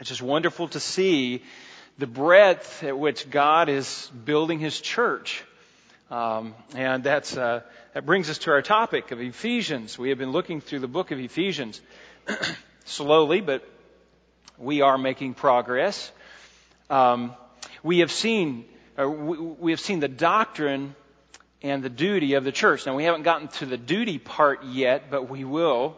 It's just wonderful to see the breadth at which God is building His church. Um, and that's, uh, that brings us to our topic of Ephesians. We have been looking through the book of Ephesians slowly, but we are making progress. Um, we have seen, uh, we, we have seen the doctrine and the duty of the church. Now, we haven't gotten to the duty part yet, but we will,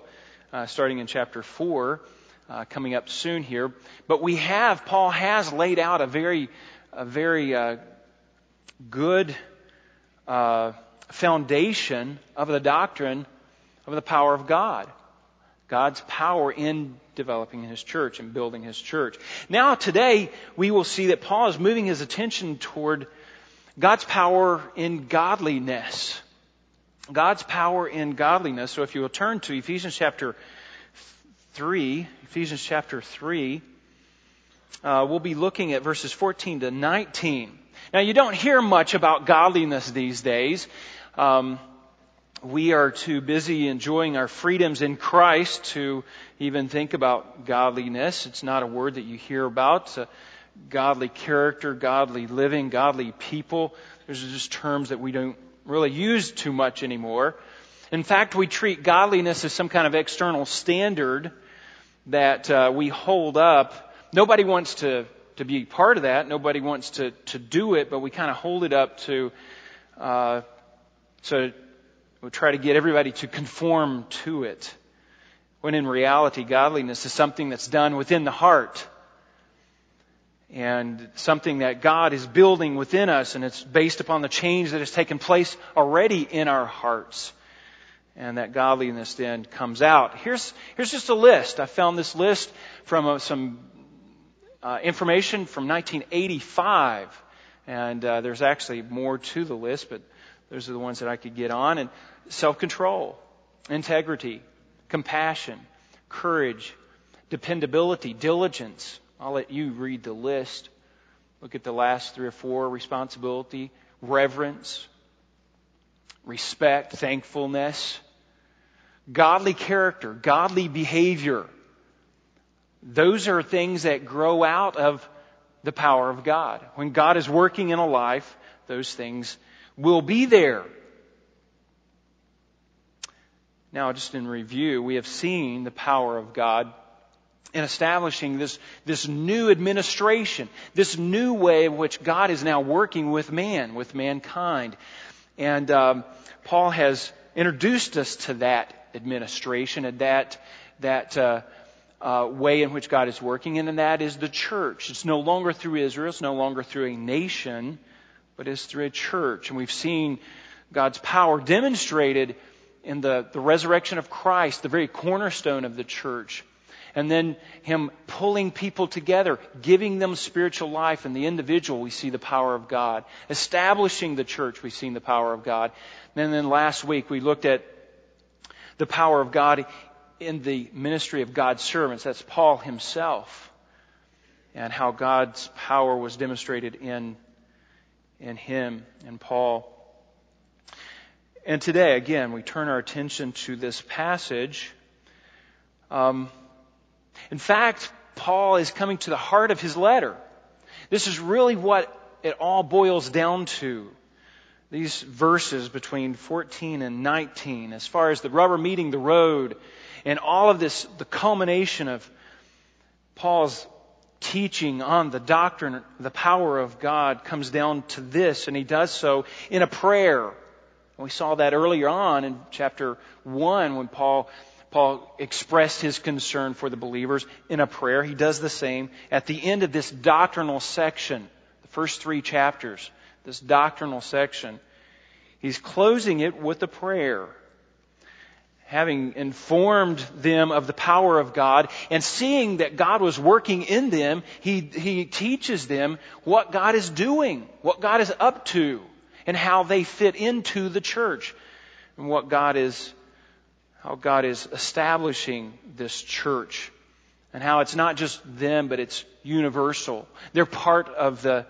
uh, starting in chapter 4, uh, coming up soon here. But we have, Paul has laid out a very, a very uh, good uh, foundation of the doctrine of the power of God. God's power in developing his church and building his church. Now, today, we will see that Paul is moving his attention toward God's power in godliness. God's power in godliness. So if you will turn to Ephesians chapter 3, Ephesians chapter 3, uh, we'll be looking at verses 14 to 19. Now, you don't hear much about godliness these days. Um, we are too busy enjoying our freedoms in Christ to even think about godliness. It's not a word that you hear about godly character, godly living, godly people. Those are just terms that we don't really use too much anymore. In fact, we treat godliness as some kind of external standard that uh, we hold up. Nobody wants to, to be part of that. Nobody wants to, to do it, but we kind of hold it up to, uh, so we try to get everybody to conform to it. When in reality, godliness is something that's done within the heart and something that God is building within us, and it's based upon the change that has taken place already in our hearts. And that godliness then comes out. Here's, here's just a list. I found this list from uh, some uh, information from 1985. And uh, there's actually more to the list, but those are the ones that I could get on. And self control, integrity, compassion, courage, dependability, diligence, I'll let you read the list. Look at the last three or four responsibility, reverence, respect, thankfulness, godly character, godly behavior. Those are things that grow out of the power of God. When God is working in a life, those things will be there. Now, just in review, we have seen the power of God in establishing this, this new administration, this new way in which God is now working with man, with mankind. And um, Paul has introduced us to that administration and that, that uh, uh, way in which God is working, and that is the church. It's no longer through Israel, it's no longer through a nation, but it's through a church. And we've seen God's power demonstrated in the, the resurrection of Christ, the very cornerstone of the church and then Him pulling people together, giving them spiritual life. In the individual, we see the power of God. Establishing the church, we've seen the power of God. And then last week, we looked at the power of God in the ministry of God's servants. That's Paul himself. And how God's power was demonstrated in, in him and Paul. And today, again, we turn our attention to this passage. Um, in fact, Paul is coming to the heart of his letter. This is really what it all boils down to. These verses between 14 and 19, as far as the rubber meeting the road, and all of this, the culmination of Paul's teaching on the doctrine, the power of God, comes down to this, and he does so in a prayer. We saw that earlier on in chapter 1 when Paul Paul expressed his concern for the believers in a prayer. He does the same at the end of this doctrinal section, the first three chapters, this doctrinal section. He's closing it with a prayer. Having informed them of the power of God and seeing that God was working in them, he, he teaches them what God is doing, what God is up to, and how they fit into the church, and what God is how God is establishing this church and how it's not just them, but it's universal. They're part of the,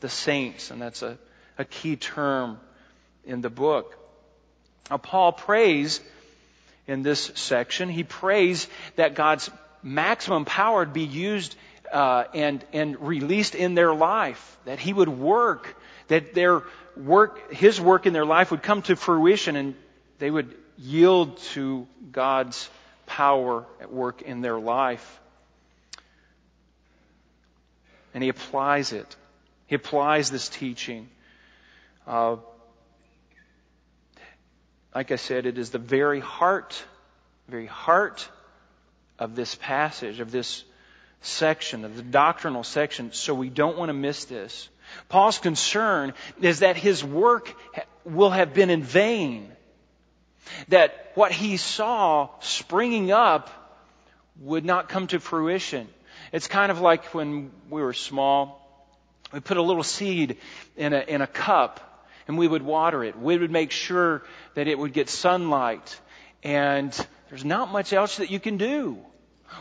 the saints, and that's a, a key term in the book. Now, Paul prays in this section, he prays that God's maximum power be used uh, and, and released in their life, that He would work, that their work, His work in their life would come to fruition and they would yield to God's power at work in their life. And He applies it. He applies this teaching. Uh, like I said, it is the very heart, very heart of this passage, of this section, of the doctrinal section, so we don't want to miss this. Paul's concern is that his work will have been in vain. That what he saw springing up would not come to fruition. It's kind of like when we were small, we put a little seed in a, in a cup and we would water it. We would make sure that it would get sunlight. And there's not much else that you can do.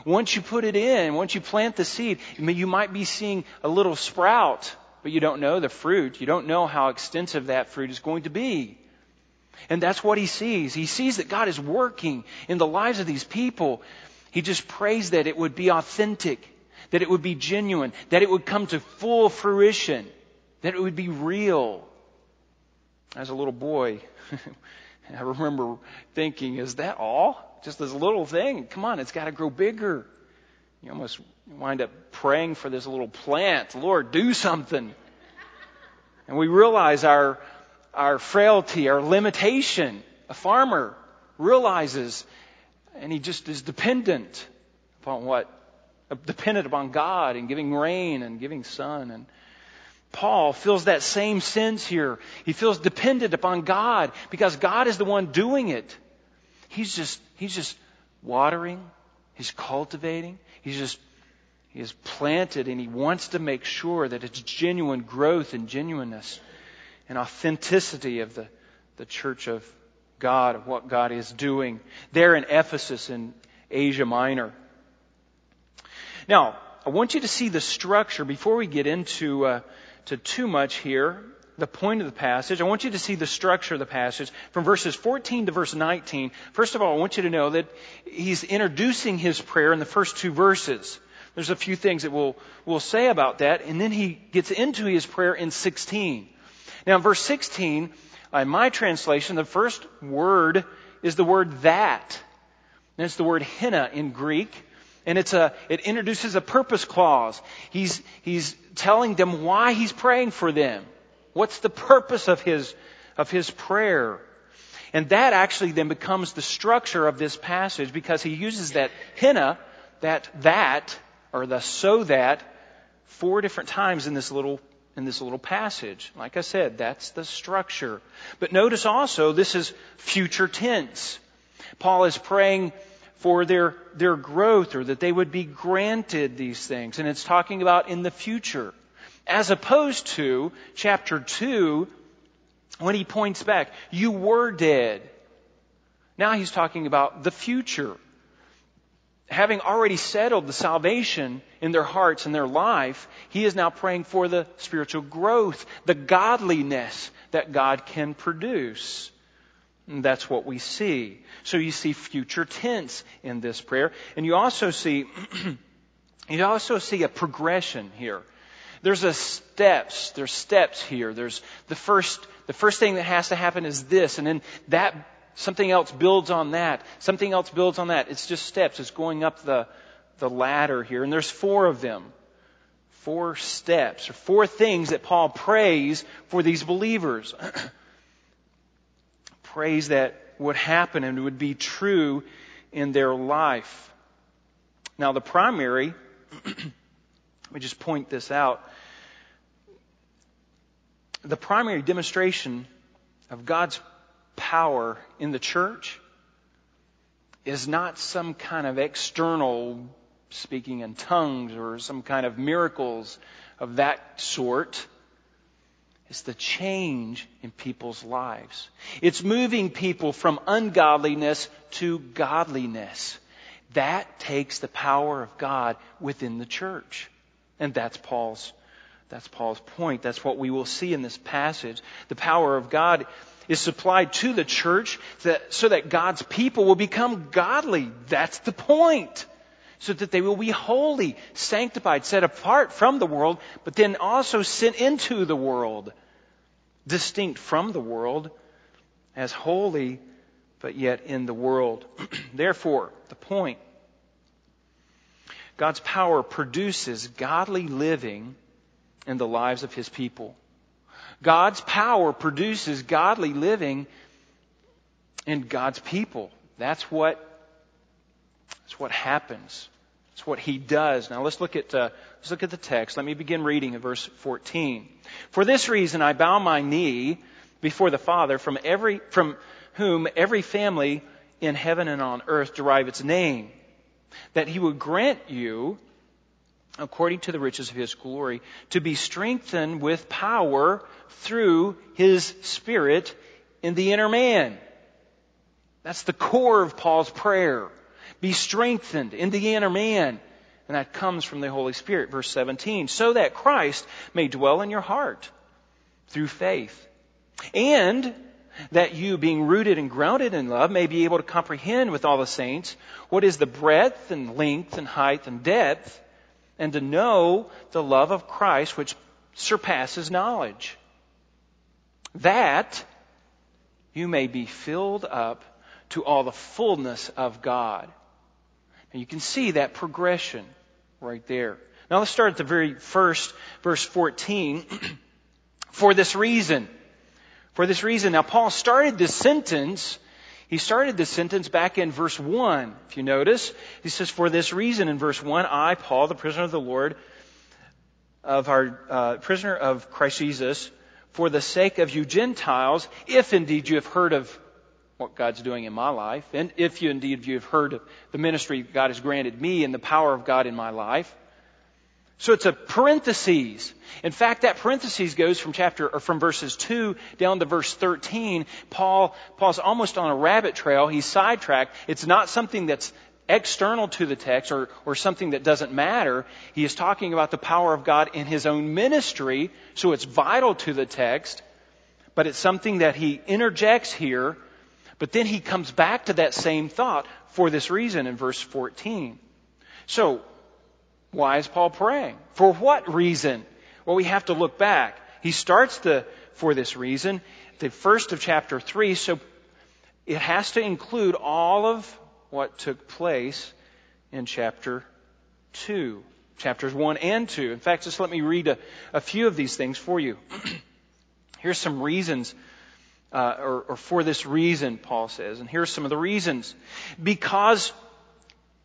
Once you put it in, once you plant the seed, you might be seeing a little sprout, but you don't know the fruit. You don't know how extensive that fruit is going to be. And that's what he sees. He sees that God is working in the lives of these people. He just prays that it would be authentic, that it would be genuine, that it would come to full fruition, that it would be real. As a little boy, I remember thinking, is that all? Just this little thing? Come on, it's got to grow bigger. You almost wind up praying for this little plant. Lord, do something. And we realize our, our frailty, our limitation. A farmer realizes, and he just is dependent upon what? Dependent upon God and giving rain and giving sun. And Paul feels that same sense here. He feels dependent upon God because God is the one doing it. He's just, he's just watering. He's cultivating. He's just, he is planted and he wants to make sure that it's genuine growth and genuineness and authenticity of the, the church of God, of what God is doing there in Ephesus in Asia Minor. Now, I want you to see the structure before we get into uh, to too much here the point of the passage. I want you to see the structure of the passage from verses 14 to verse 19. First of all, I want you to know that he's introducing his prayer in the first two verses. There's a few things that we'll, we'll say about that, and then he gets into his prayer in 16. Now, in verse 16, in my translation, the first word is the word that. And it's the word hina in Greek. And it's a, it introduces a purpose clause. He's, he's telling them why he's praying for them. What's the purpose of his, of his prayer? And that actually then becomes the structure of this passage because he uses that hina, that that, or the so that, four different times in this little in this little passage. Like I said, that's the structure. But notice also this is future tense. Paul is praying for their, their growth or that they would be granted these things. And it's talking about in the future as opposed to chapter 2 when he points back, you were dead. Now he's talking about the future. Having already settled the salvation in their hearts and their life, he is now praying for the spiritual growth, the godliness that God can produce. And that's what we see. So you see future tense in this prayer. And you also see, you also see a progression here. There's a steps. There's steps here. There's the first, the first thing that has to happen is this, and then that, something else builds on that. Something else builds on that. It's just steps. It's going up the, the ladder here, and there's four of them. Four steps, or four things that Paul prays for these believers. prays that would happen and would be true in their life. Now, the primary let me just point this out. The primary demonstration of God's power in the church is not some kind of external speaking in tongues or some kind of miracles of that sort. It's the change in people's lives. It's moving people from ungodliness to godliness. That takes the power of God within the church. And that's Paul's, that's Paul's point. That's what we will see in this passage. The power of God is supplied to the church that, so that God's people will become godly. That's the point. So that they will be holy, sanctified, set apart from the world, but then also sent into the world, distinct from the world, as holy, but yet in the world. Therefore, the point God's power produces godly living in the lives of His people. God's power produces godly living in God's people. That's what, that's what happens. It's what He does. Now let's look at, uh, let's look at the text. Let me begin reading in verse 14. For this reason I bow my knee before the Father from every, from whom every family in heaven and on earth derive its name that he would grant you, according to the riches of his glory, to be strengthened with power through his Spirit in the inner man. That's the core of Paul's prayer. Be strengthened in the inner man. And that comes from the Holy Spirit, verse 17, so that Christ may dwell in your heart through faith. And that you, being rooted and grounded in love, may be able to comprehend with all the saints what is the breadth and length and height and depth, and to know the love of Christ which surpasses knowledge. That you may be filled up to all the fullness of God. And you can see that progression right there. Now let's start at the very first, verse 14. For this reason, for this reason. Now, Paul started this sentence. He started this sentence back in verse 1. If you notice, he says, For this reason, in verse 1, I, Paul, the prisoner of the Lord, of our uh, prisoner of Christ Jesus, for the sake of you Gentiles, if indeed you have heard of what God's doing in my life, and if you indeed you have heard of the ministry God has granted me and the power of God in my life, so it's a parenthesis. In fact, that parenthesis goes from chapter or from verses two down to verse thirteen. Paul Paul's almost on a rabbit trail. He's sidetracked. It's not something that's external to the text or, or something that doesn't matter. He is talking about the power of God in his own ministry, so it's vital to the text, but it's something that he interjects here, but then he comes back to that same thought for this reason in verse 14. So, why is Paul praying? For what reason? Well, we have to look back. He starts the for this reason, the first of chapter 3, so it has to include all of what took place in chapter 2, chapters 1 and 2. In fact, just let me read a, a few of these things for you. Here's some reasons, uh, or, or for this reason, Paul says, and here's some of the reasons. Because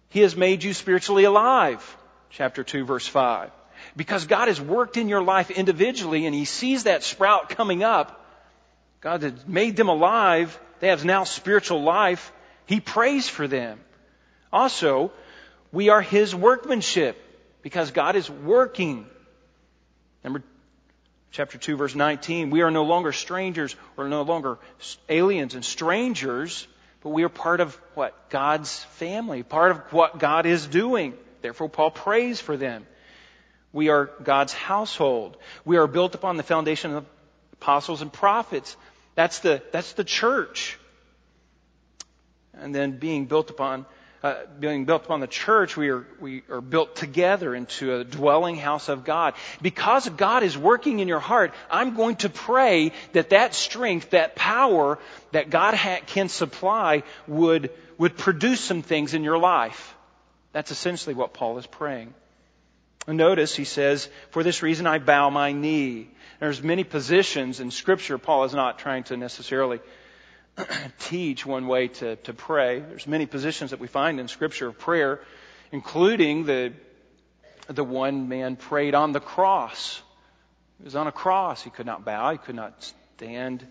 he has made you spiritually alive chapter 2 verse 5. Because God has worked in your life individually and He sees that sprout coming up. God has made them alive. They have now spiritual life. He prays for them. Also, we are His workmanship because God is working. Remember chapter 2 verse 19. We are no longer strangers. We're no longer aliens and strangers, but we are part of what? God's family, part of what God is doing. Therefore, Paul prays for them. We are God's household. We are built upon the foundation of apostles and prophets. That's the, that's the church. And then being built upon, uh, being built upon the church, we are, we are built together into a dwelling house of God. Because God is working in your heart, I'm going to pray that that strength, that power that God ha- can supply would, would produce some things in your life. That's essentially what Paul is praying. Notice he says, For this reason I bow my knee. There's many positions in Scripture. Paul is not trying to necessarily teach one way to, to pray. There's many positions that we find in Scripture of prayer, including the, the one man prayed on the cross. He was on a cross. He could not bow. He could not stand.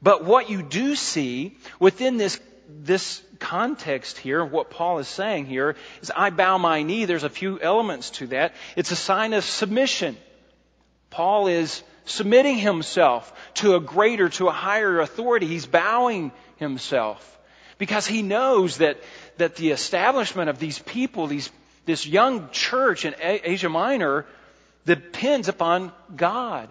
But what you do see within this this context here, of what Paul is saying here, is I bow my knee. There's a few elements to that. It's a sign of submission. Paul is submitting himself to a greater, to a higher authority. He's bowing himself because he knows that, that the establishment of these people, these, this young church in Asia Minor, depends upon God.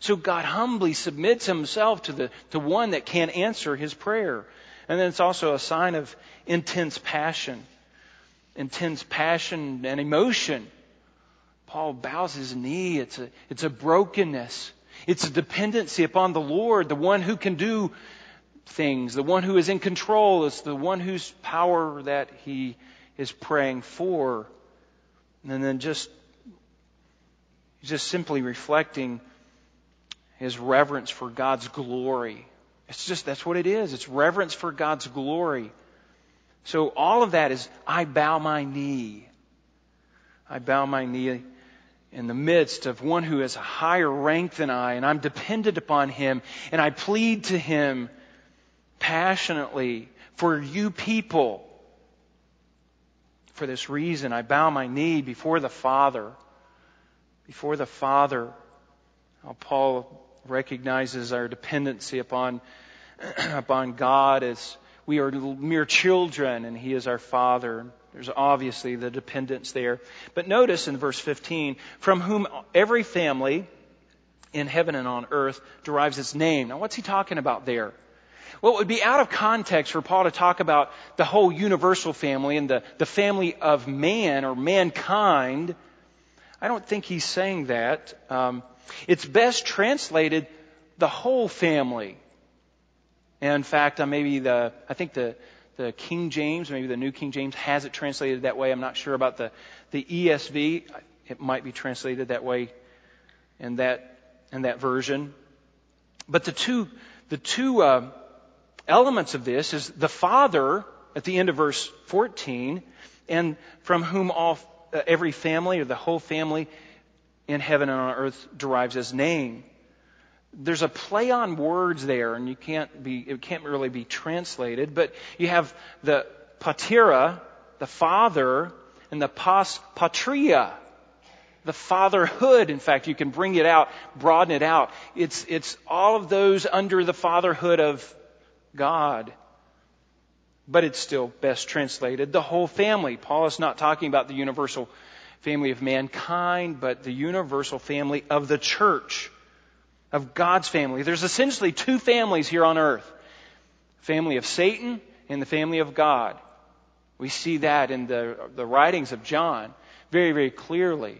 So God humbly submits himself to the, to one that can answer his prayer. And then it's also a sign of intense passion. intense passion and emotion. Paul bows his knee. It's a, it's a brokenness. It's a dependency upon the Lord, the one who can do things, the one who is in control. It's the one whose power that he is praying for. And then just, just simply reflecting his reverence for God's glory. It's just, that's what it is. It's reverence for God's glory. So all of that is, I bow my knee. I bow my knee in the midst of one who has a higher rank than I, and I'm dependent upon him, and I plead to him passionately for you people. For this reason, I bow my knee before the Father. Before the Father. Now, Paul recognizes our dependency upon, upon God as we are mere children and He is our Father. There's obviously the dependence there. But notice in verse 15, from whom every family in heaven and on earth derives its name. Now, what's he talking about there? Well, it would be out of context for Paul to talk about the whole universal family and the, the family of man or mankind. I don't think he's saying that. Um, it's best translated the whole family. And in fact, uh, maybe the, I think the, the King James, maybe the New King James has it translated that way. I'm not sure about the, the ESV. It might be translated that way in that, in that version. But the two, the two uh, elements of this is the Father at the end of verse 14, and from whom all, uh, every family or the whole family in heaven and on earth derives his name there's a play on words there, and you can't be, it can't really be translated, but you have the patera, the father, and the pas patria, the fatherhood. In fact, you can bring it out, broaden it out. It's, it's all of those under the fatherhood of God. But it's still best translated the whole family. Paul is not talking about the universal family of mankind, but the universal family of the church of God's family. There's essentially two families here on earth family of Satan and the family of God. We see that in the, the writings of John very, very clearly.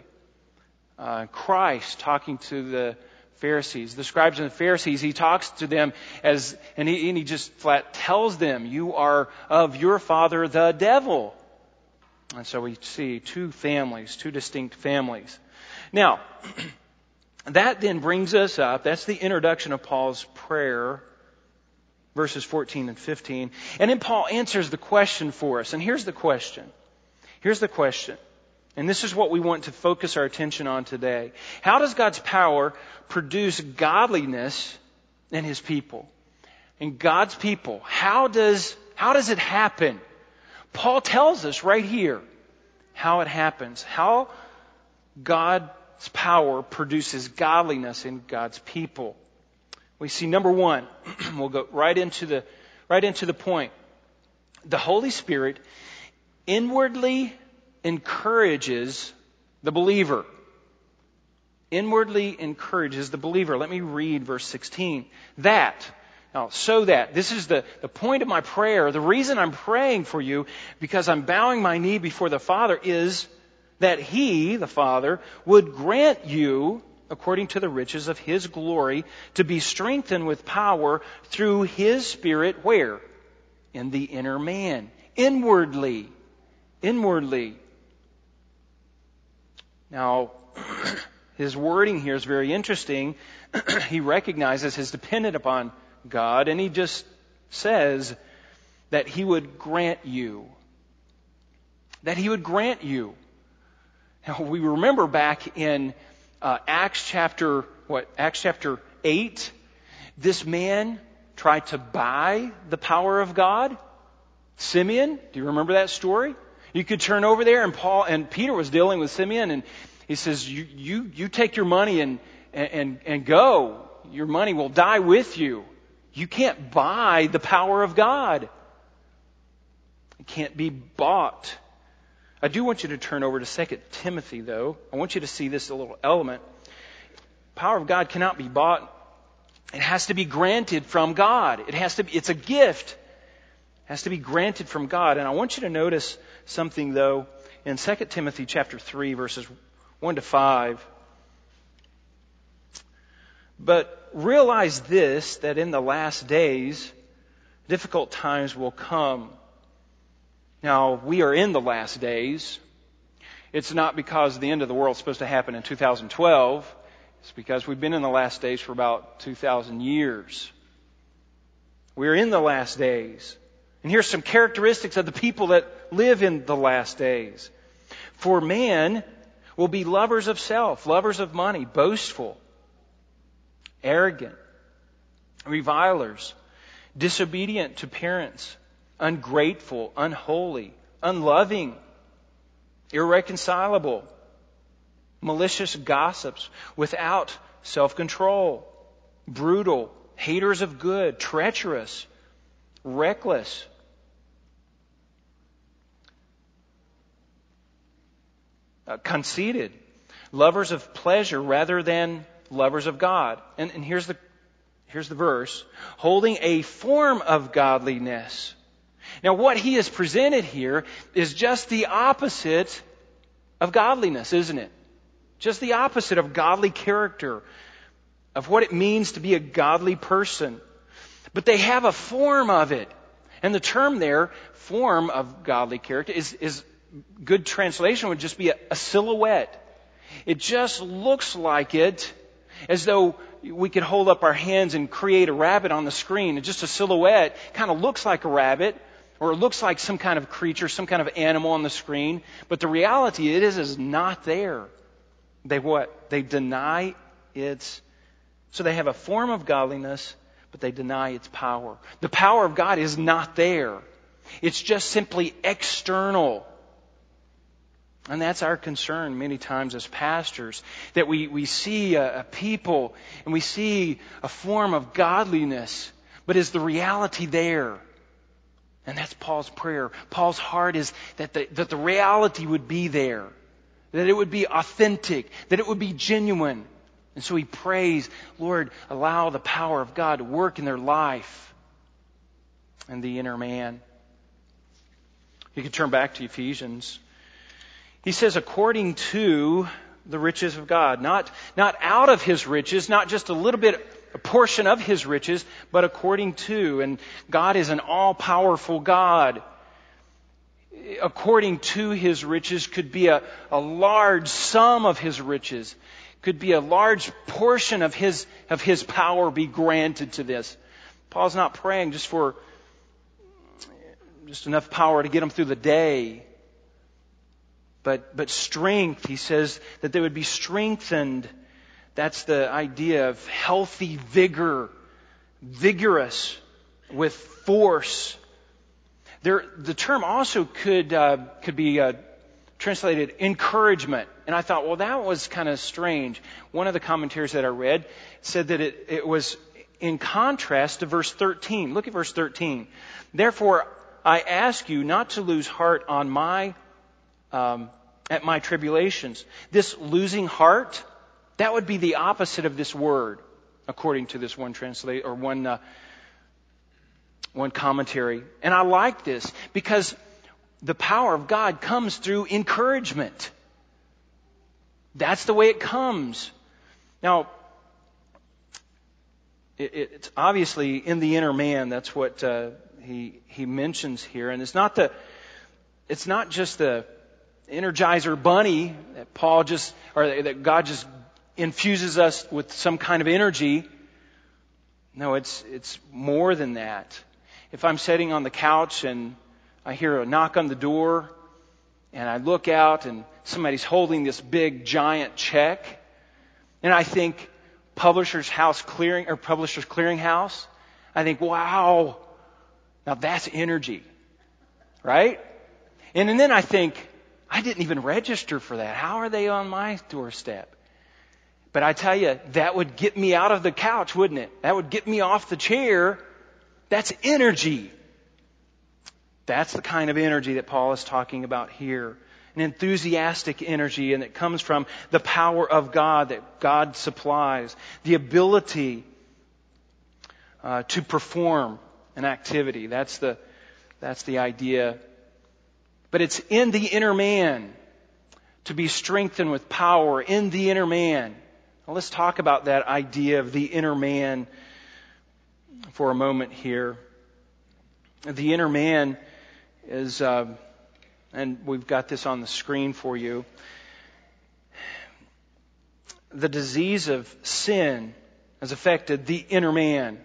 Uh, Christ talking to the Pharisees, the scribes and the Pharisees, he talks to them as, and he, and he just flat tells them, You are of your father, the devil. And so we see two families, two distinct families. Now, That then brings us up, that's the introduction of Paul's prayer, verses 14 and 15. And then Paul answers the question for us. And here's the question. Here's the question. And this is what we want to focus our attention on today. How does God's power produce godliness in His people? In God's people, how does, how does it happen? Paul tells us right here how it happens. How God power produces godliness in God's people. We see number one, we'll go right into the, right into the point. The Holy Spirit inwardly encourages the believer. Inwardly encourages the believer. Let me read verse 16. That, now, so that, this is the, the point of my prayer. The reason I'm praying for you, because I'm bowing my knee before the Father, is that He, the Father, would grant you, according to the riches of His glory, to be strengthened with power through His Spirit, where? In the inner man. Inwardly. Inwardly. Now, his wording here is very interesting. he recognizes his dependent upon God, and he just says that he would grant you. That he would grant you. Now, we remember back in uh, Acts chapter, what, Acts chapter 8, this man tried to buy the power of God. Simeon, do you remember that story? You could turn over there and Paul and Peter was dealing with Simeon and he says, you, you, you take your money and, and, and go. Your money will die with you. You can't buy the power of God. It can't be bought. I do want you to turn over to 2 Timothy, though. I want you to see this little element. Power of God cannot be bought. It has to be granted from God. It has to be, it's a gift. It has to be granted from God. And I want you to notice something though in 2 Timothy chapter 3 verses 1 to 5. But realize this, that in the last days, difficult times will come. Now, we are in the last days. It's not because the end of the world is supposed to happen in 2012. It's because we've been in the last days for about 2,000 years. We're in the last days. And here's some characteristics of the people that live in the last days. For man will be lovers of self, lovers of money, boastful, arrogant, revilers, disobedient to parents, ungrateful, unholy, unloving, irreconcilable, malicious gossips, without self control, brutal, haters of good, treacherous, reckless. Uh, conceited, lovers of pleasure rather than lovers of God. And, and here's the here's the verse, holding a form of godliness. Now what he has presented here is just the opposite of godliness, isn't it? Just the opposite of godly character, of what it means to be a godly person. But they have a form of it. And the term there, form of godly character, is, is good translation would just be a, a silhouette. It just looks like it as though we could hold up our hands and create a rabbit on the screen. It's just a silhouette, kind of looks like a rabbit, or it looks like some kind of creature, some kind of animal on the screen. But the reality it is is not there. They what? They deny its so they have a form of godliness, but they deny its power. The power of God is not there. It's just simply external. And that's our concern many times as pastors, that we, we see a, a, people and we see a form of godliness, but is the reality there? And that's Paul's prayer. Paul's heart is that the, that the reality would be there, that it would be authentic, that it would be genuine. And so he prays, Lord, allow the power of God to work in their life and the inner man. You can turn back to Ephesians he says, according to the riches of God. Not, not out of his riches, not just a little bit, a portion of his riches, but according to. And God is an all powerful God. According to his riches could be a, a large sum of his riches, could be a large portion of his, of his power be granted to this. Paul's not praying just for just enough power to get him through the day but, but strength, he says that they would be strengthened. That's the idea of healthy vigor, vigorous with force. There, the term also could, uh, could be uh, translated encouragement. And I thought, well, that was kind of strange. One of the commentaries that I read said that it, it was in contrast to verse 13. Look at verse 13. Therefore, I ask you not to lose heart on my um, at my tribulations. This losing heart, that would be the opposite of this word, according to this one translate or one uh, one commentary. And I like this because the power of God comes through encouragement. That's the way it comes. Now, it, it's obviously in the inner man. That's what uh, he he mentions here, and it's not the it's not just the Energizer bunny that Paul just, or that God just infuses us with some kind of energy. No, it's, it's more than that. If I'm sitting on the couch and I hear a knock on the door and I look out and somebody's holding this big giant check and I think publisher's house clearing or publisher's clearinghouse, I think, wow, now that's energy. Right? And, and then I think, I didn't even register for that. How are they on my doorstep? But I tell you, that would get me out of the couch, wouldn't it? That would get me off the chair. That's energy. That's the kind of energy that Paul is talking about here. An enthusiastic energy, and it comes from the power of God that God supplies. The ability uh, to perform an activity. That's the, that's the idea But it's in the inner man to be strengthened with power in the inner man. Now let's talk about that idea of the inner man for a moment here. The inner man is, uh, and we've got this on the screen for you. The disease of sin has affected the inner man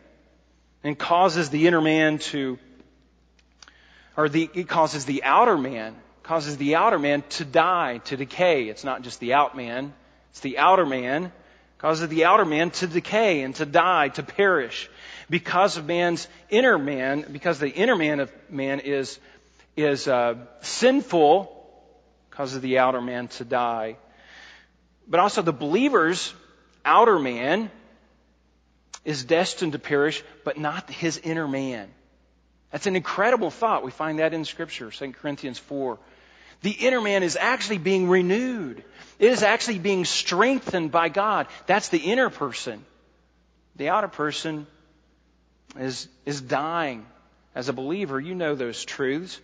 and causes the inner man to, or the, it causes the outer man, causes the outer man to die, to decay. It's not just the out man, it's the outer man, causes the outer man to decay and to die, to perish. Because of man's inner man, because the inner man of man is, is uh, sinful, causes the outer man to die. But also the believer's outer man is destined to perish, but not his inner man. That's an incredible thought. We find that in Scripture, 2 Corinthians 4. The inner man is actually being renewed. It is actually being strengthened by God. That's the inner person. The outer person is, is dying. As a believer, you know those truths.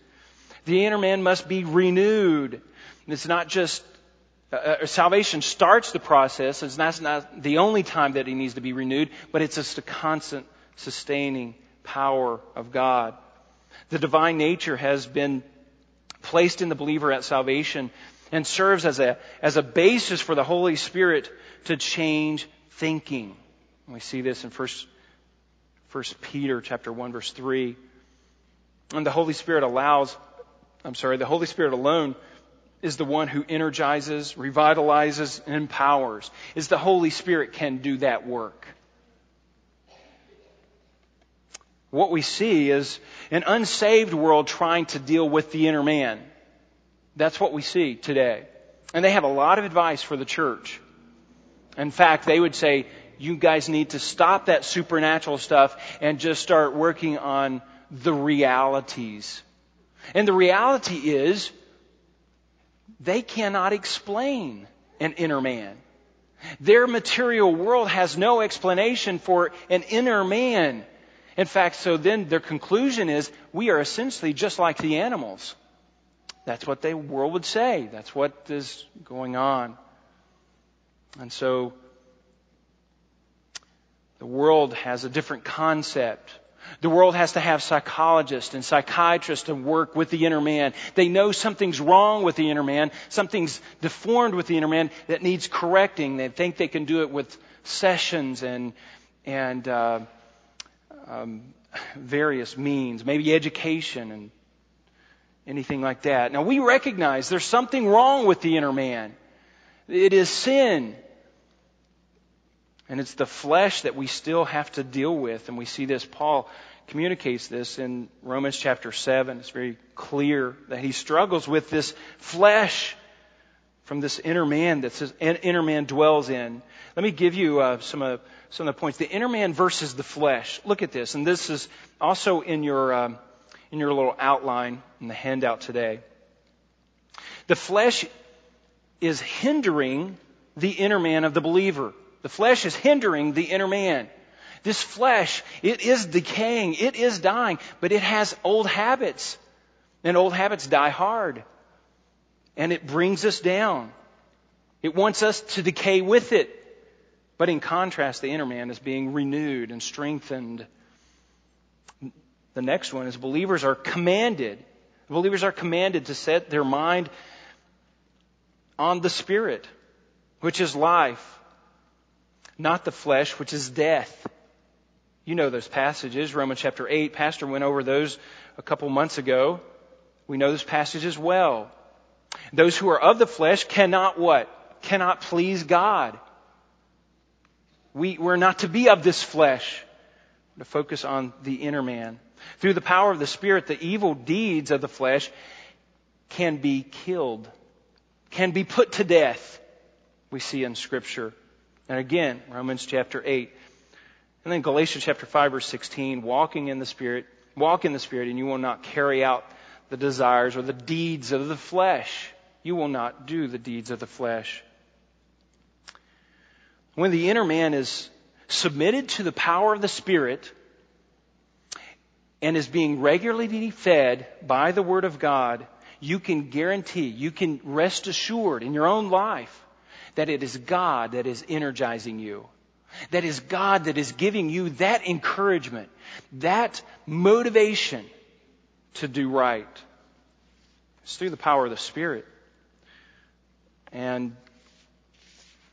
The inner man must be renewed. It's not just uh, uh, salvation starts the process. It's not, not the only time that he needs to be renewed, but it's just a constant sustaining power of God. The divine nature has been placed in the believer at salvation and serves as a, as a basis for the Holy Spirit to change thinking. We see this in first, first Peter chapter 1 verse 3. And the Holy Spirit allows, I'm sorry, the Holy Spirit alone is the one who energizes, revitalizes, and empowers. Is the Holy Spirit can do that work. What we see is an unsaved world trying to deal with the inner man. That's what we see today. And they have a lot of advice for the church. In fact, they would say, you guys need to stop that supernatural stuff and just start working on the realities. And the reality is, they cannot explain an inner man. Their material world has no explanation for an inner man. In fact, so then their conclusion is we are essentially just like the animals. That's what the world would say. That's what is going on. And so the world has a different concept the world has to have psychologists and psychiatrists to work with the inner man. They know something's wrong with the inner man, something's deformed with the inner man that needs correcting. They think they can do it with sessions and and uh, um, various means, maybe education and anything like that. Now we recognize there's something wrong with the inner man. It is sin. And it's the flesh that we still have to deal with. And we see this, Paul communicates this in Romans chapter 7. It's very clear that he struggles with this flesh from this inner man that says inner man dwells in. Let me give you uh, some, uh, some of the points. The inner man versus the flesh. Look at this. And this is also in your, um, in your little outline in the handout today. The flesh is hindering the inner man of the believer. The flesh is hindering the inner man. This flesh, it is decaying, it is dying, but it has old habits. And old habits die hard. And it brings us down. It wants us to decay with it. But in contrast, the inner man is being renewed and strengthened. The next one is believers are commanded. Believers are commanded to set their mind on the Spirit, which is life not the flesh, which is death. You know those passages, Romans chapter 8. Pastor went over those a couple months ago. We know those passages well. Those who are of the flesh cannot what? Cannot please God. We, we're not to be of this flesh. To focus on the inner man. Through the power of the Spirit, the evil deeds of the flesh can be killed, can be put to death. We see in Scripture. And again, Romans chapter 8. And then Galatians chapter 5 verse 16, walking in the Spirit, walk in the Spirit and you will not carry out the desires or the deeds of the flesh. You will not do the deeds of the flesh. When the inner man is submitted to the power of the Spirit and is being regularly fed by the Word of God, you can guarantee, you can rest assured in your own life that it is God that is energizing you. That is God that is giving you that encouragement, that motivation to do right. It's through the power of the Spirit. And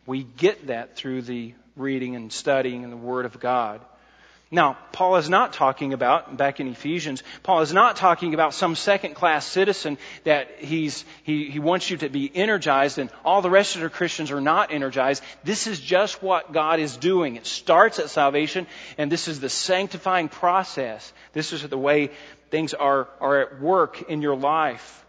we get that through the reading and studying and the Word of God. Now, Paul is not talking about, back in Ephesians, Paul is not talking about some second class citizen that he's, he, he wants you to be energized and all the rest of the Christians are not energized. This is just what God is doing. It starts at salvation and this is the sanctifying process. This is the way things are, are at work in your life.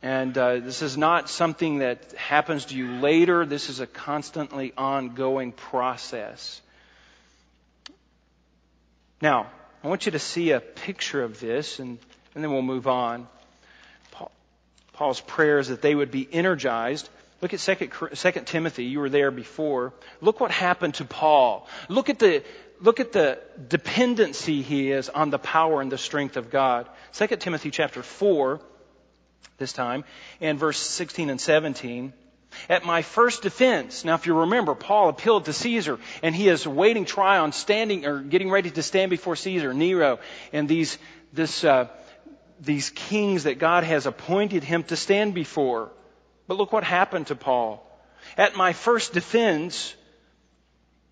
And uh, this is not something that happens to you later. This is a constantly ongoing process. Now, I want you to see a picture of this, and, and then we'll move on. Paul, Paul's prayer is that they would be energized. Look at 2, 2 Timothy. You were there before. Look what happened to Paul. Look at the, look at the dependency he is on the power and the strength of God. 2 Timothy chapter 4, this time, and verse 16 and 17. At my first defense, now if you remember, Paul appealed to Caesar, and he is awaiting trial and standing or getting ready to stand before Caesar, Nero, and these this uh, these kings that God has appointed him to stand before. But look what happened to Paul. At my first defense,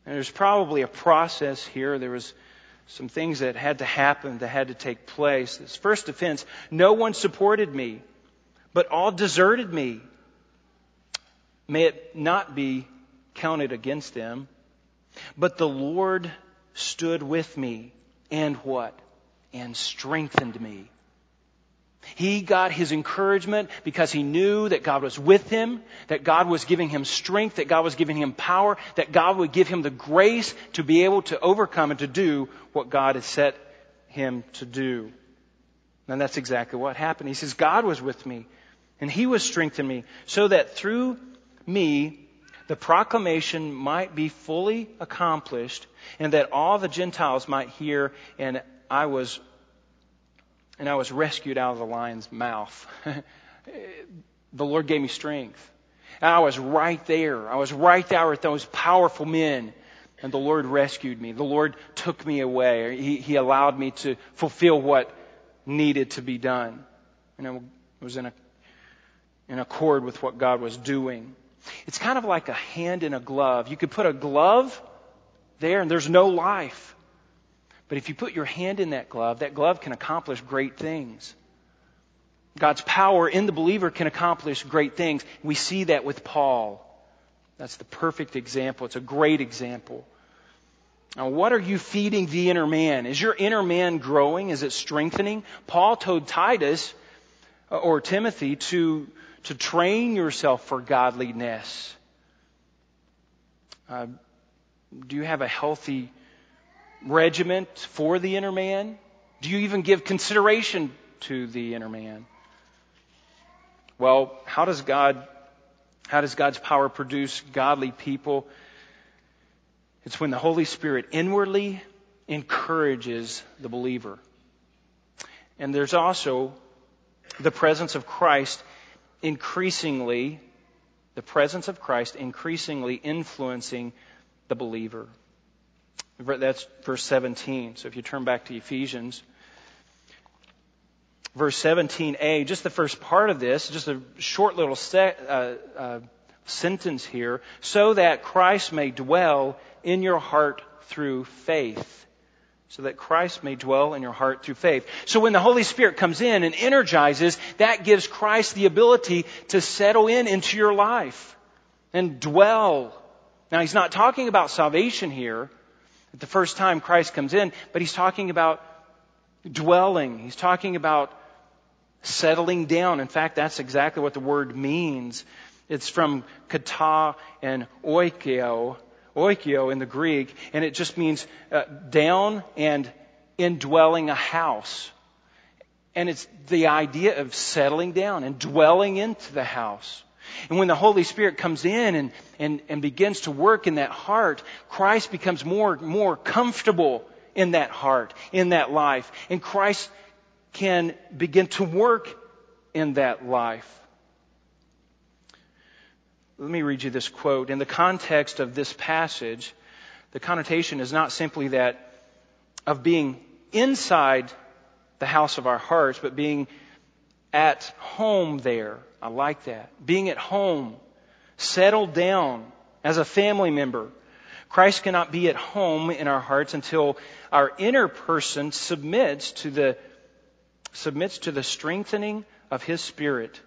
and there's probably a process here. There was some things that had to happen, that had to take place. This first defense, no one supported me, but all deserted me. May it not be counted against them. But the Lord stood with me and what? And strengthened me. He got his encouragement because he knew that God was with him, that God was giving him strength, that God was giving him power, that God would give him the grace to be able to overcome and to do what God has set him to do. And that's exactly what happened. He says, God was with me, and he was strengthening me, so that through me, the proclamation might be fully accomplished and that all the Gentiles might hear and I was and I was rescued out of the lion's mouth. the Lord gave me strength. And I was right there. I was right there with those powerful men. And the Lord rescued me. The Lord took me away. He, he allowed me to fulfill what needed to be done. And it was in, a, in accord with what God was doing. It's kind of like a hand in a glove. You could put a glove there and there's no life. But if you put your hand in that glove, that glove can accomplish great things. God's power in the believer can accomplish great things. We see that with Paul. That's the perfect example. It's a great example. Now, what are you feeding the inner man? Is your inner man growing? Is it strengthening? Paul told Titus uh, or Timothy to to train yourself for godliness? Uh, do you have a healthy regiment for the inner man? Do you even give consideration to the inner man? Well, how does God, how does God's power produce godly people? It's when the Holy Spirit inwardly encourages the believer. And there's also the presence of Christ increasingly, the presence of Christ increasingly influencing the believer. That's verse 17. So if you turn back to Ephesians, verse 17a, just the first part of this, just a short little uh, uh, sentence here, so that Christ may dwell in your heart through faith so that Christ may dwell in your heart through faith. So when the Holy Spirit comes in and energizes, that gives Christ the ability to settle in into your life and dwell. Now he's not talking about salvation here at the first time Christ comes in, but he's talking about dwelling. He's talking about settling down. In fact, that's exactly what the word means. It's from kata and oikeo, oikio in the Greek, and it just means uh, down and indwelling a house. And it's the idea of settling down and dwelling into the house. And when the Holy Spirit comes in and, and, and begins to work in that heart, Christ becomes more, more comfortable in that heart, in that life. And Christ can begin to work in that life. Let me read you this quote. In the context of this passage, the connotation is not simply that of being inside the house of our hearts, but being at home there. I like that. Being at home, settled down as a family member. Christ cannot be at home in our hearts until our inner person submits to the submits to the strengthening of his spirit.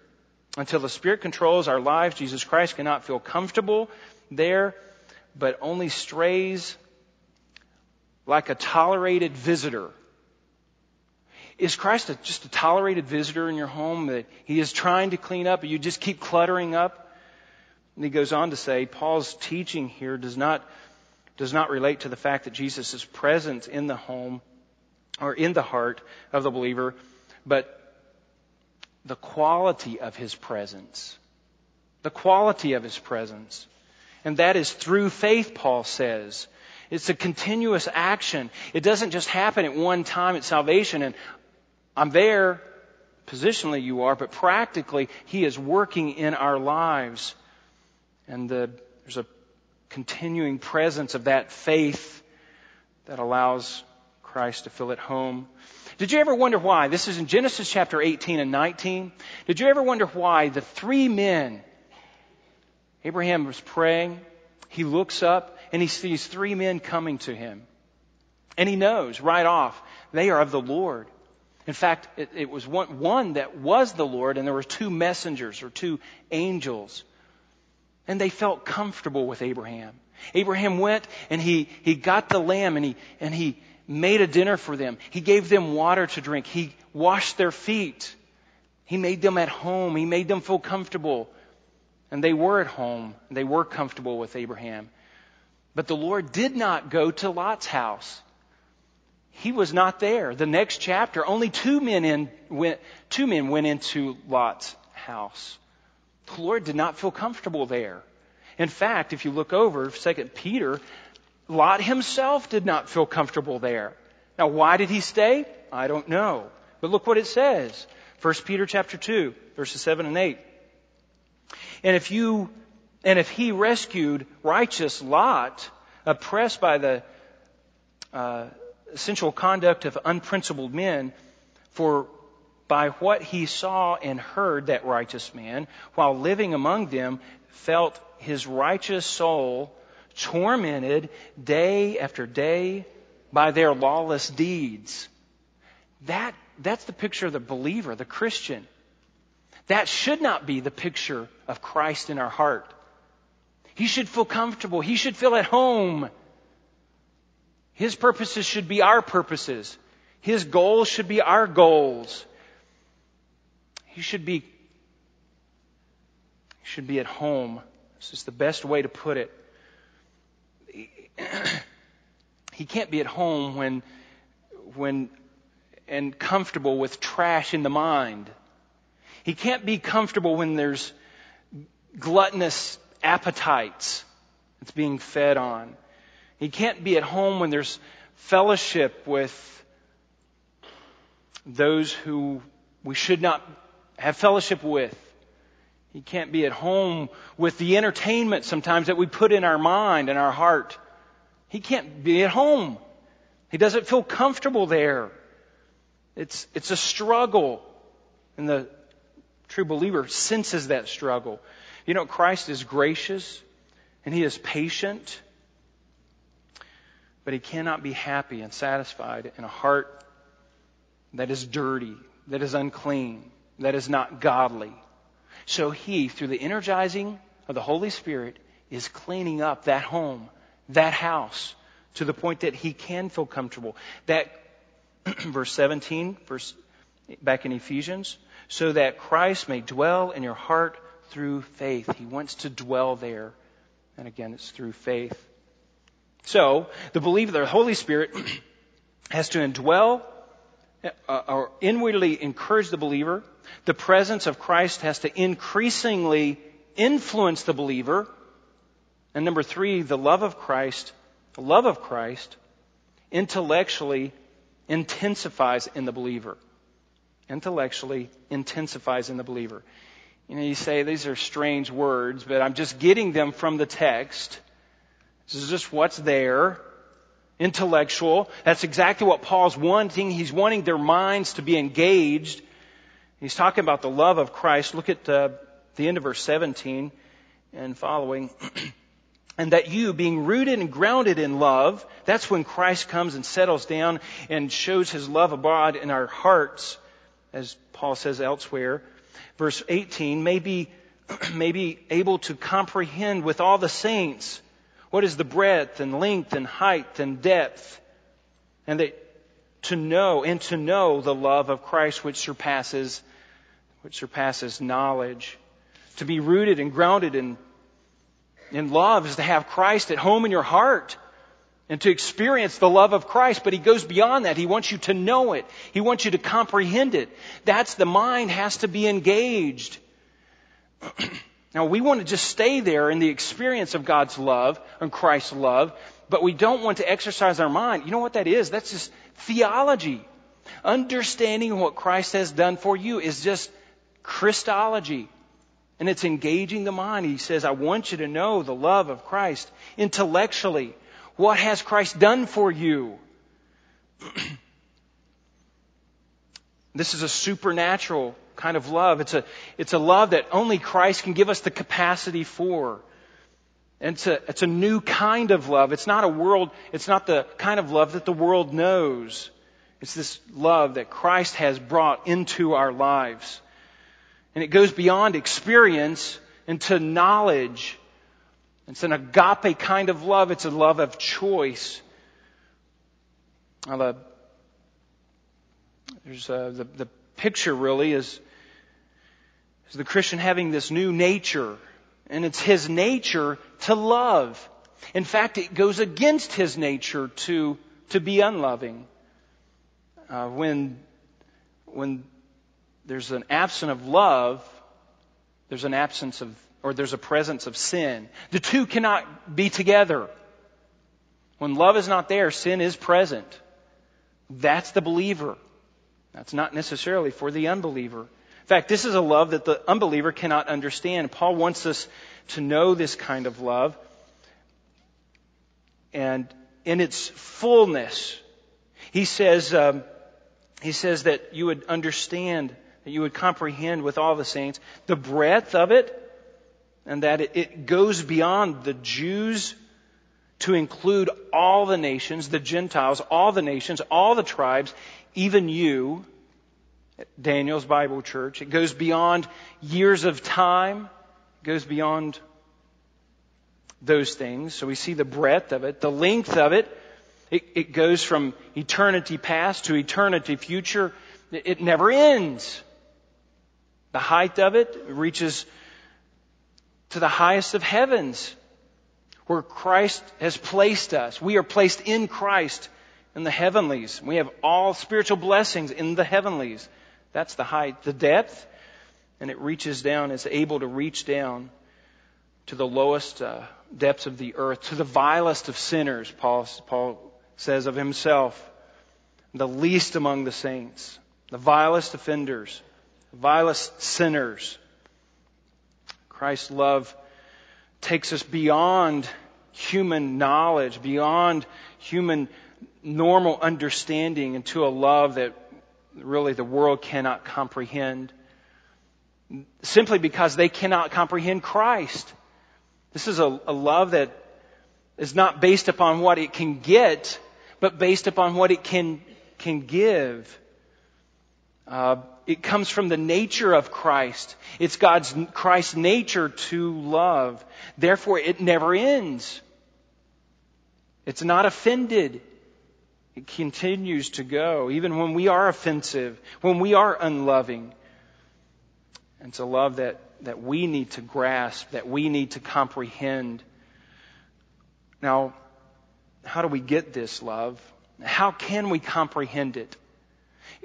Until the spirit controls our lives, Jesus Christ cannot feel comfortable there, but only strays like a tolerated visitor. Is Christ a, just a tolerated visitor in your home that he is trying to clean up and you just keep cluttering up? And he goes on to say, Paul's teaching here does not, does not relate to the fact that Jesus is present in the home or in the heart of the believer, but the quality of his presence. The quality of his presence. And that is through faith, Paul says. It's a continuous action. It doesn't just happen at one time at salvation and I'm there, positionally you are, but practically He is working in our lives. And the, there's a continuing presence of that faith that allows Christ to fill at home. Did you ever wonder why? This is in Genesis chapter 18 and 19. Did you ever wonder why the three men, Abraham was praying, he looks up and he sees three men coming to him. And he knows right off, they are of the Lord. In fact, it, it was one, one that was the Lord and there were two messengers or two angels. And they felt comfortable with Abraham. Abraham went and he, he got the lamb and he, and he made a dinner for them. He gave them water to drink. He washed their feet. He made them at home. He made them feel comfortable. And they were at home. They were comfortable with Abraham. But the Lord did not go to Lot's house. He was not there. The next chapter, only two men in, went, two men went into Lot's house. The Lord did not feel comfortable there. In fact, if you look over 2 Peter, Lot himself did not feel comfortable there. Now, why did he stay? I don't know. But look what it says. 1 Peter chapter 2, verses 7 and 8. And if you, and if he rescued righteous Lot, oppressed by the uh, sensual conduct of unprincipled men, for by what he saw and heard that righteous man, while living among them, felt his righteous soul tormented day after day by their lawless deeds. That, that's the picture of the believer, the Christian. That should not be the picture of Christ in our heart. He should feel comfortable. He should feel at home. His purposes should be our purposes. His goals should be our goals. He should be, should be at home. This is the best way to put it. He can't be at home when, when, and comfortable with trash in the mind. He can't be comfortable when there's gluttonous appetites that's being fed on. He can't be at home when there's fellowship with those who we should not have fellowship with. He can't be at home with the entertainment sometimes that we put in our mind and our heart. He can't be at home. He doesn't feel comfortable there. It's, it's a struggle. And the true believer senses that struggle. You know, Christ is gracious and he is patient, but he cannot be happy and satisfied in a heart that is dirty, that is unclean, that is not godly. So he, through the energizing of the Holy Spirit, is cleaning up that home that house to the point that he can feel comfortable. That, verse 17, verse, back in Ephesians, so that Christ may dwell in your heart through faith. He wants to dwell there. And again, it's through faith. So, the believer, the Holy Spirit, has to indwell uh, or inwardly encourage the believer. The presence of Christ has to increasingly influence the believer and number three, the love of Christ, the love of Christ intellectually intensifies in the believer. intellectually intensifies in the believer. You know, you say these are strange words, but I'm just getting them from the text. This is just what's there. Intellectual. That's exactly what Paul's wanting. He's wanting their minds to be engaged. He's talking about the love of Christ. Look at uh, the end of verse 17 and following. and that you, being rooted and grounded in love, that's when Christ comes and settles down and shows his love abroad in our hearts, as Paul says elsewhere. Verse 18, may be, may be able to comprehend with all the saints what is the breadth and length and height and depth, and that to know and to know the love of Christ which surpasses, which surpasses knowledge. To be rooted and grounded in in love is to have Christ at home in your heart and to experience the love of Christ. But he goes beyond that. He wants you to know it. He wants you to comprehend it. That's the mind has to be engaged. now we want to just stay there in the experience of God's love and Christ's love, but we don't want to exercise our mind. You know what that is? That's just theology. Understanding what Christ has done for you is just Christology. And it's engaging the mind. He says, I want you to know the love of Christ intellectually. What has Christ done for you? this is a supernatural kind of love. It's a, it's a love that only Christ can give us the capacity for. And it's a, it's a new kind of love. It's not a world, it's not the kind of love that the world knows. It's this love that Christ has brought into our lives. And it goes beyond experience into knowledge. It's an agape kind of love. It's a love of choice. The, there's a, the, the picture really is, is the Christian having this new nature. And it's his nature to love. In fact, it goes against his nature to, to be unloving. Uh, when, when there's an absence of love, there's an absence of, or there's a presence of sin. The two cannot be together. When love is not there, sin is present. That's the believer. That's not necessarily for the unbeliever. In fact, this is a love that the unbeliever cannot understand. Paul wants us to know this kind of love. And in its fullness, he says, um, he says that you would understand that you would comprehend with all the saints the breadth of it, and that it goes beyond the Jews to include all the nations, the Gentiles, all the nations, all the tribes, even you, Daniel's Bible Church. It goes beyond years of time, it goes beyond those things. So we see the breadth of it, the length of it. It, it goes from eternity past to eternity future. It, it never ends. The height of it reaches to the highest of heavens, where Christ has placed us. We are placed in Christ in the heavenlies. We have all spiritual blessings in the heavenlies. That's the height. The depth, and it reaches down, it's able to reach down to the lowest uh, depths of the earth, to the vilest of sinners, Paul, Paul says of himself, the least among the saints, the vilest offenders vilest sinners. Christ's love takes us beyond human knowledge, beyond human normal understanding into a love that really the world cannot comprehend. Simply because they cannot comprehend Christ. This is a, a love that is not based upon what it can get, but based upon what it can, can give. Uh, it comes from the nature of Christ. It's God's, Christ's nature to love. Therefore, it never ends. It's not offended. It continues to go, even when we are offensive, when we are unloving. It's a love that, that we need to grasp, that we need to comprehend. Now, how do we get this love? How can we comprehend it?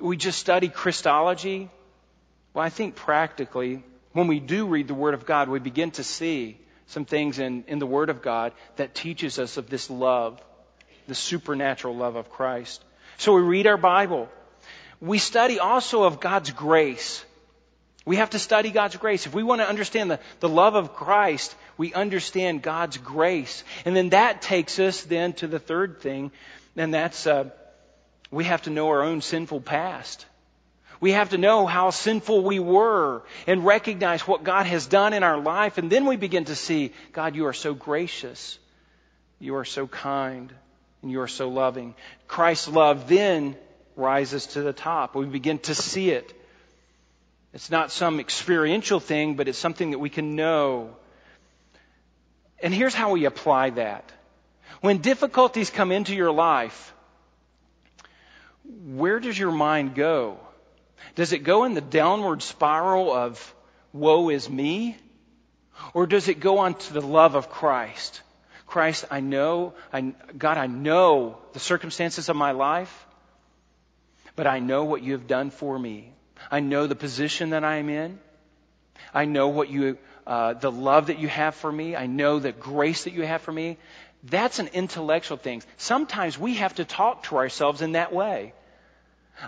We just study Christology. Well, I think practically, when we do read the Word of God, we begin to see some things in, in the Word of God that teaches us of this love, the supernatural love of Christ. So we read our Bible. We study also of God's grace. We have to study God's grace. If we want to understand the, the love of Christ, we understand God's grace. And then that takes us then to the third thing, and that's uh, we have to know our own sinful past. We have to know how sinful we were and recognize what God has done in our life. And then we begin to see, God, you are so gracious. You are so kind. And you are so loving. Christ's love then rises to the top. We begin to see it. It's not some experiential thing, but it's something that we can know. And here's how we apply that. When difficulties come into your life, where does your mind go? Does it go in the downward spiral of woe is me? Or does it go on to the love of Christ? Christ, I know, I, God, I know the circumstances of my life, but I know what you have done for me. I know the position that I am in. I know what you, uh, the love that you have for me. I know the grace that you have for me. That's an intellectual thing. Sometimes we have to talk to ourselves in that way.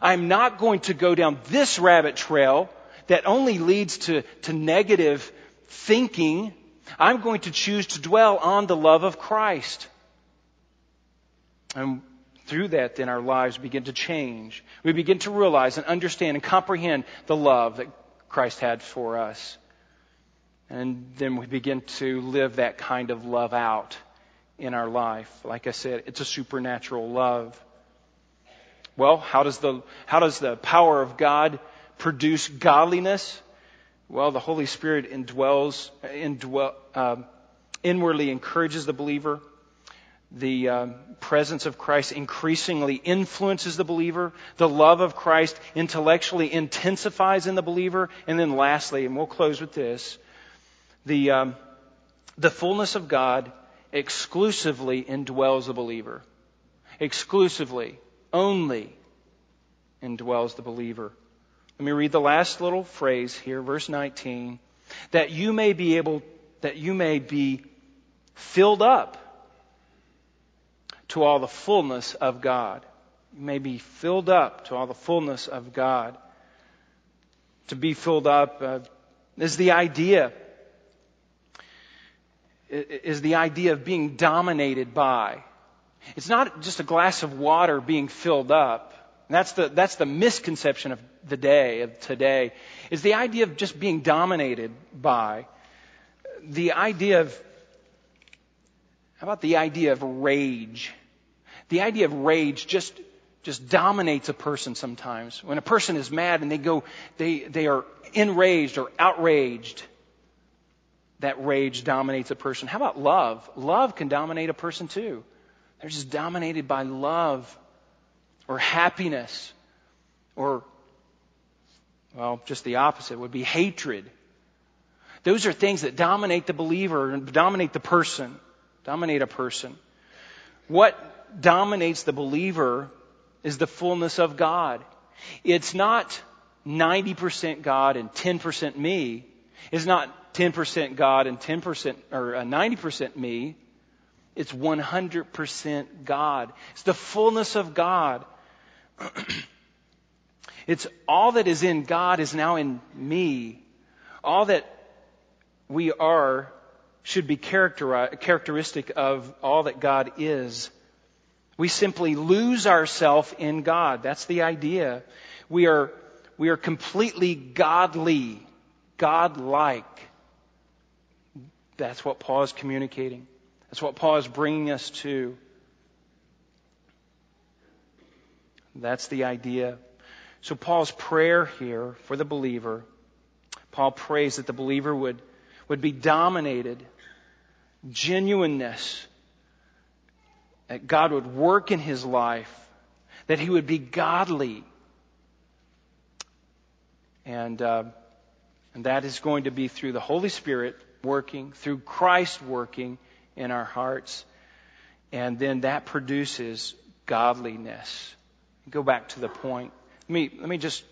I'm not going to go down this rabbit trail that only leads to, to negative thinking. I'm going to choose to dwell on the love of Christ. And through that, then our lives begin to change. We begin to realize and understand and comprehend the love that Christ had for us. And then we begin to live that kind of love out in our life. Like I said, it's a supernatural love. Well, how does the, how does the power of God produce godliness? Well, the Holy Spirit indwells, indwell, uh, inwardly encourages the believer the um, presence of Christ increasingly influences the believer. The love of Christ intellectually intensifies in the believer. And then lastly, and we'll close with this, the, um, the fullness of God exclusively indwells the believer. Exclusively, only indwells the believer. Let me read the last little phrase here, verse 19. That you may be able, that you may be filled up to all the fullness of God. You may be filled up to all the fullness of God. To be filled up uh, is the idea is the idea of being dominated by. It's not just a glass of water being filled up. that's the, that's the misconception of the day, of today, is the idea of just being dominated by. The idea of, how about the idea of rage? the idea of rage just just dominates a person sometimes. When a person is mad and they go, they, they are enraged or outraged, that rage dominates a person. How about love? Love can dominate a person too. They're just dominated by love or happiness or, well, just the opposite would be hatred. Those are things that dominate the believer and dominate the person, dominate a person. What dominates the believer is the fullness of God. It's not 90% God and 10% me. It's not 10% God and 10% or 90% uh, me. It's 100% God. It's the fullness of God. it's all that is in God is now in me. All that we are should be characteristic of all that God is. We simply lose ourselves in God. That's the idea. We are, we are completely godly, godlike. That's what Paul is communicating. That's what Paul is bringing us to. That's the idea. So Paul's prayer here for the believer, Paul prays that the believer would, would be dominated, genuineness, that God would work in his life, that he would be godly. And, uh, and that is going to be through the Holy Spirit working, through Christ working in our hearts. And then that produces godliness. Go back to the point. Let me, let me just,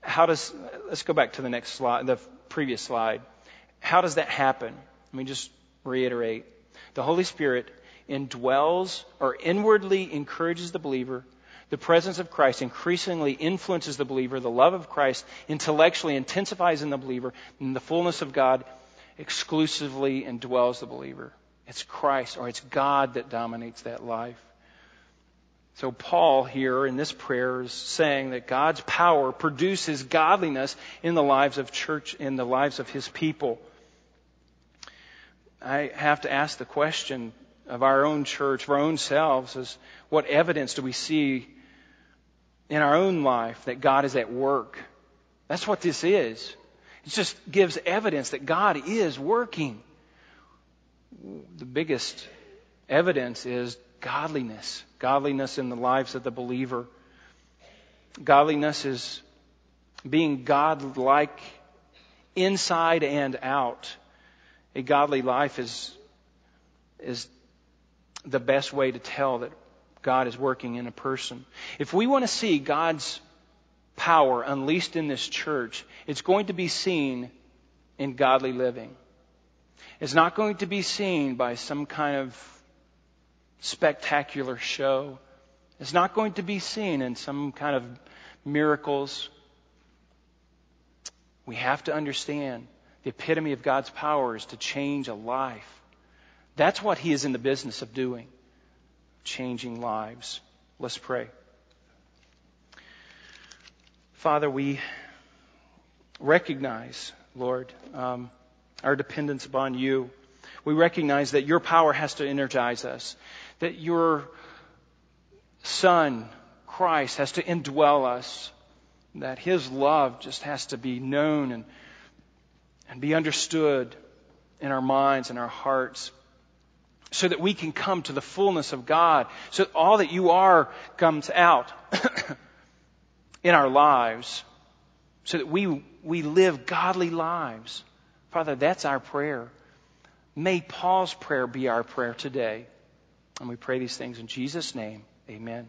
how does, let's go back to the next slide, the previous slide. How does that happen? Let me just reiterate. The Holy Spirit indwells or inwardly encourages the believer. The presence of Christ increasingly influences the believer. The love of Christ intellectually intensifies in the believer, and the fullness of God exclusively indwells the believer. It's Christ or it's God that dominates that life. So Paul here in this prayer is saying that God's power produces godliness in the lives of church, in the lives of his people. I have to ask the question of our own church, of our own selves, is what evidence do we see in our own life that God is at work? That's what this is. It just gives evidence that God is working. The biggest evidence is godliness. Godliness in the lives of the believer. Godliness is being God-like inside and out. A godly life is, is the best way to tell that God is working in a person. If we want to see God's power unleashed in this church, it's going to be seen in godly living. It's not going to be seen by some kind of spectacular show. It's not going to be seen in some kind of miracles. We have to understand the epitome of God's power is to change a life. That's what He is in the business of doing, changing lives. Let's pray. Father, we recognize, Lord, um, our dependence upon you. We recognize that your power has to energize us, that your Son, Christ, has to indwell us, that his love just has to be known and, and be understood in our minds and our hearts so that we can come to the fullness of God, so that all that you are comes out in our lives, so that we, we live godly lives. Father, that's our prayer. May Paul's prayer be our prayer today. And we pray these things in Jesus' name. Amen.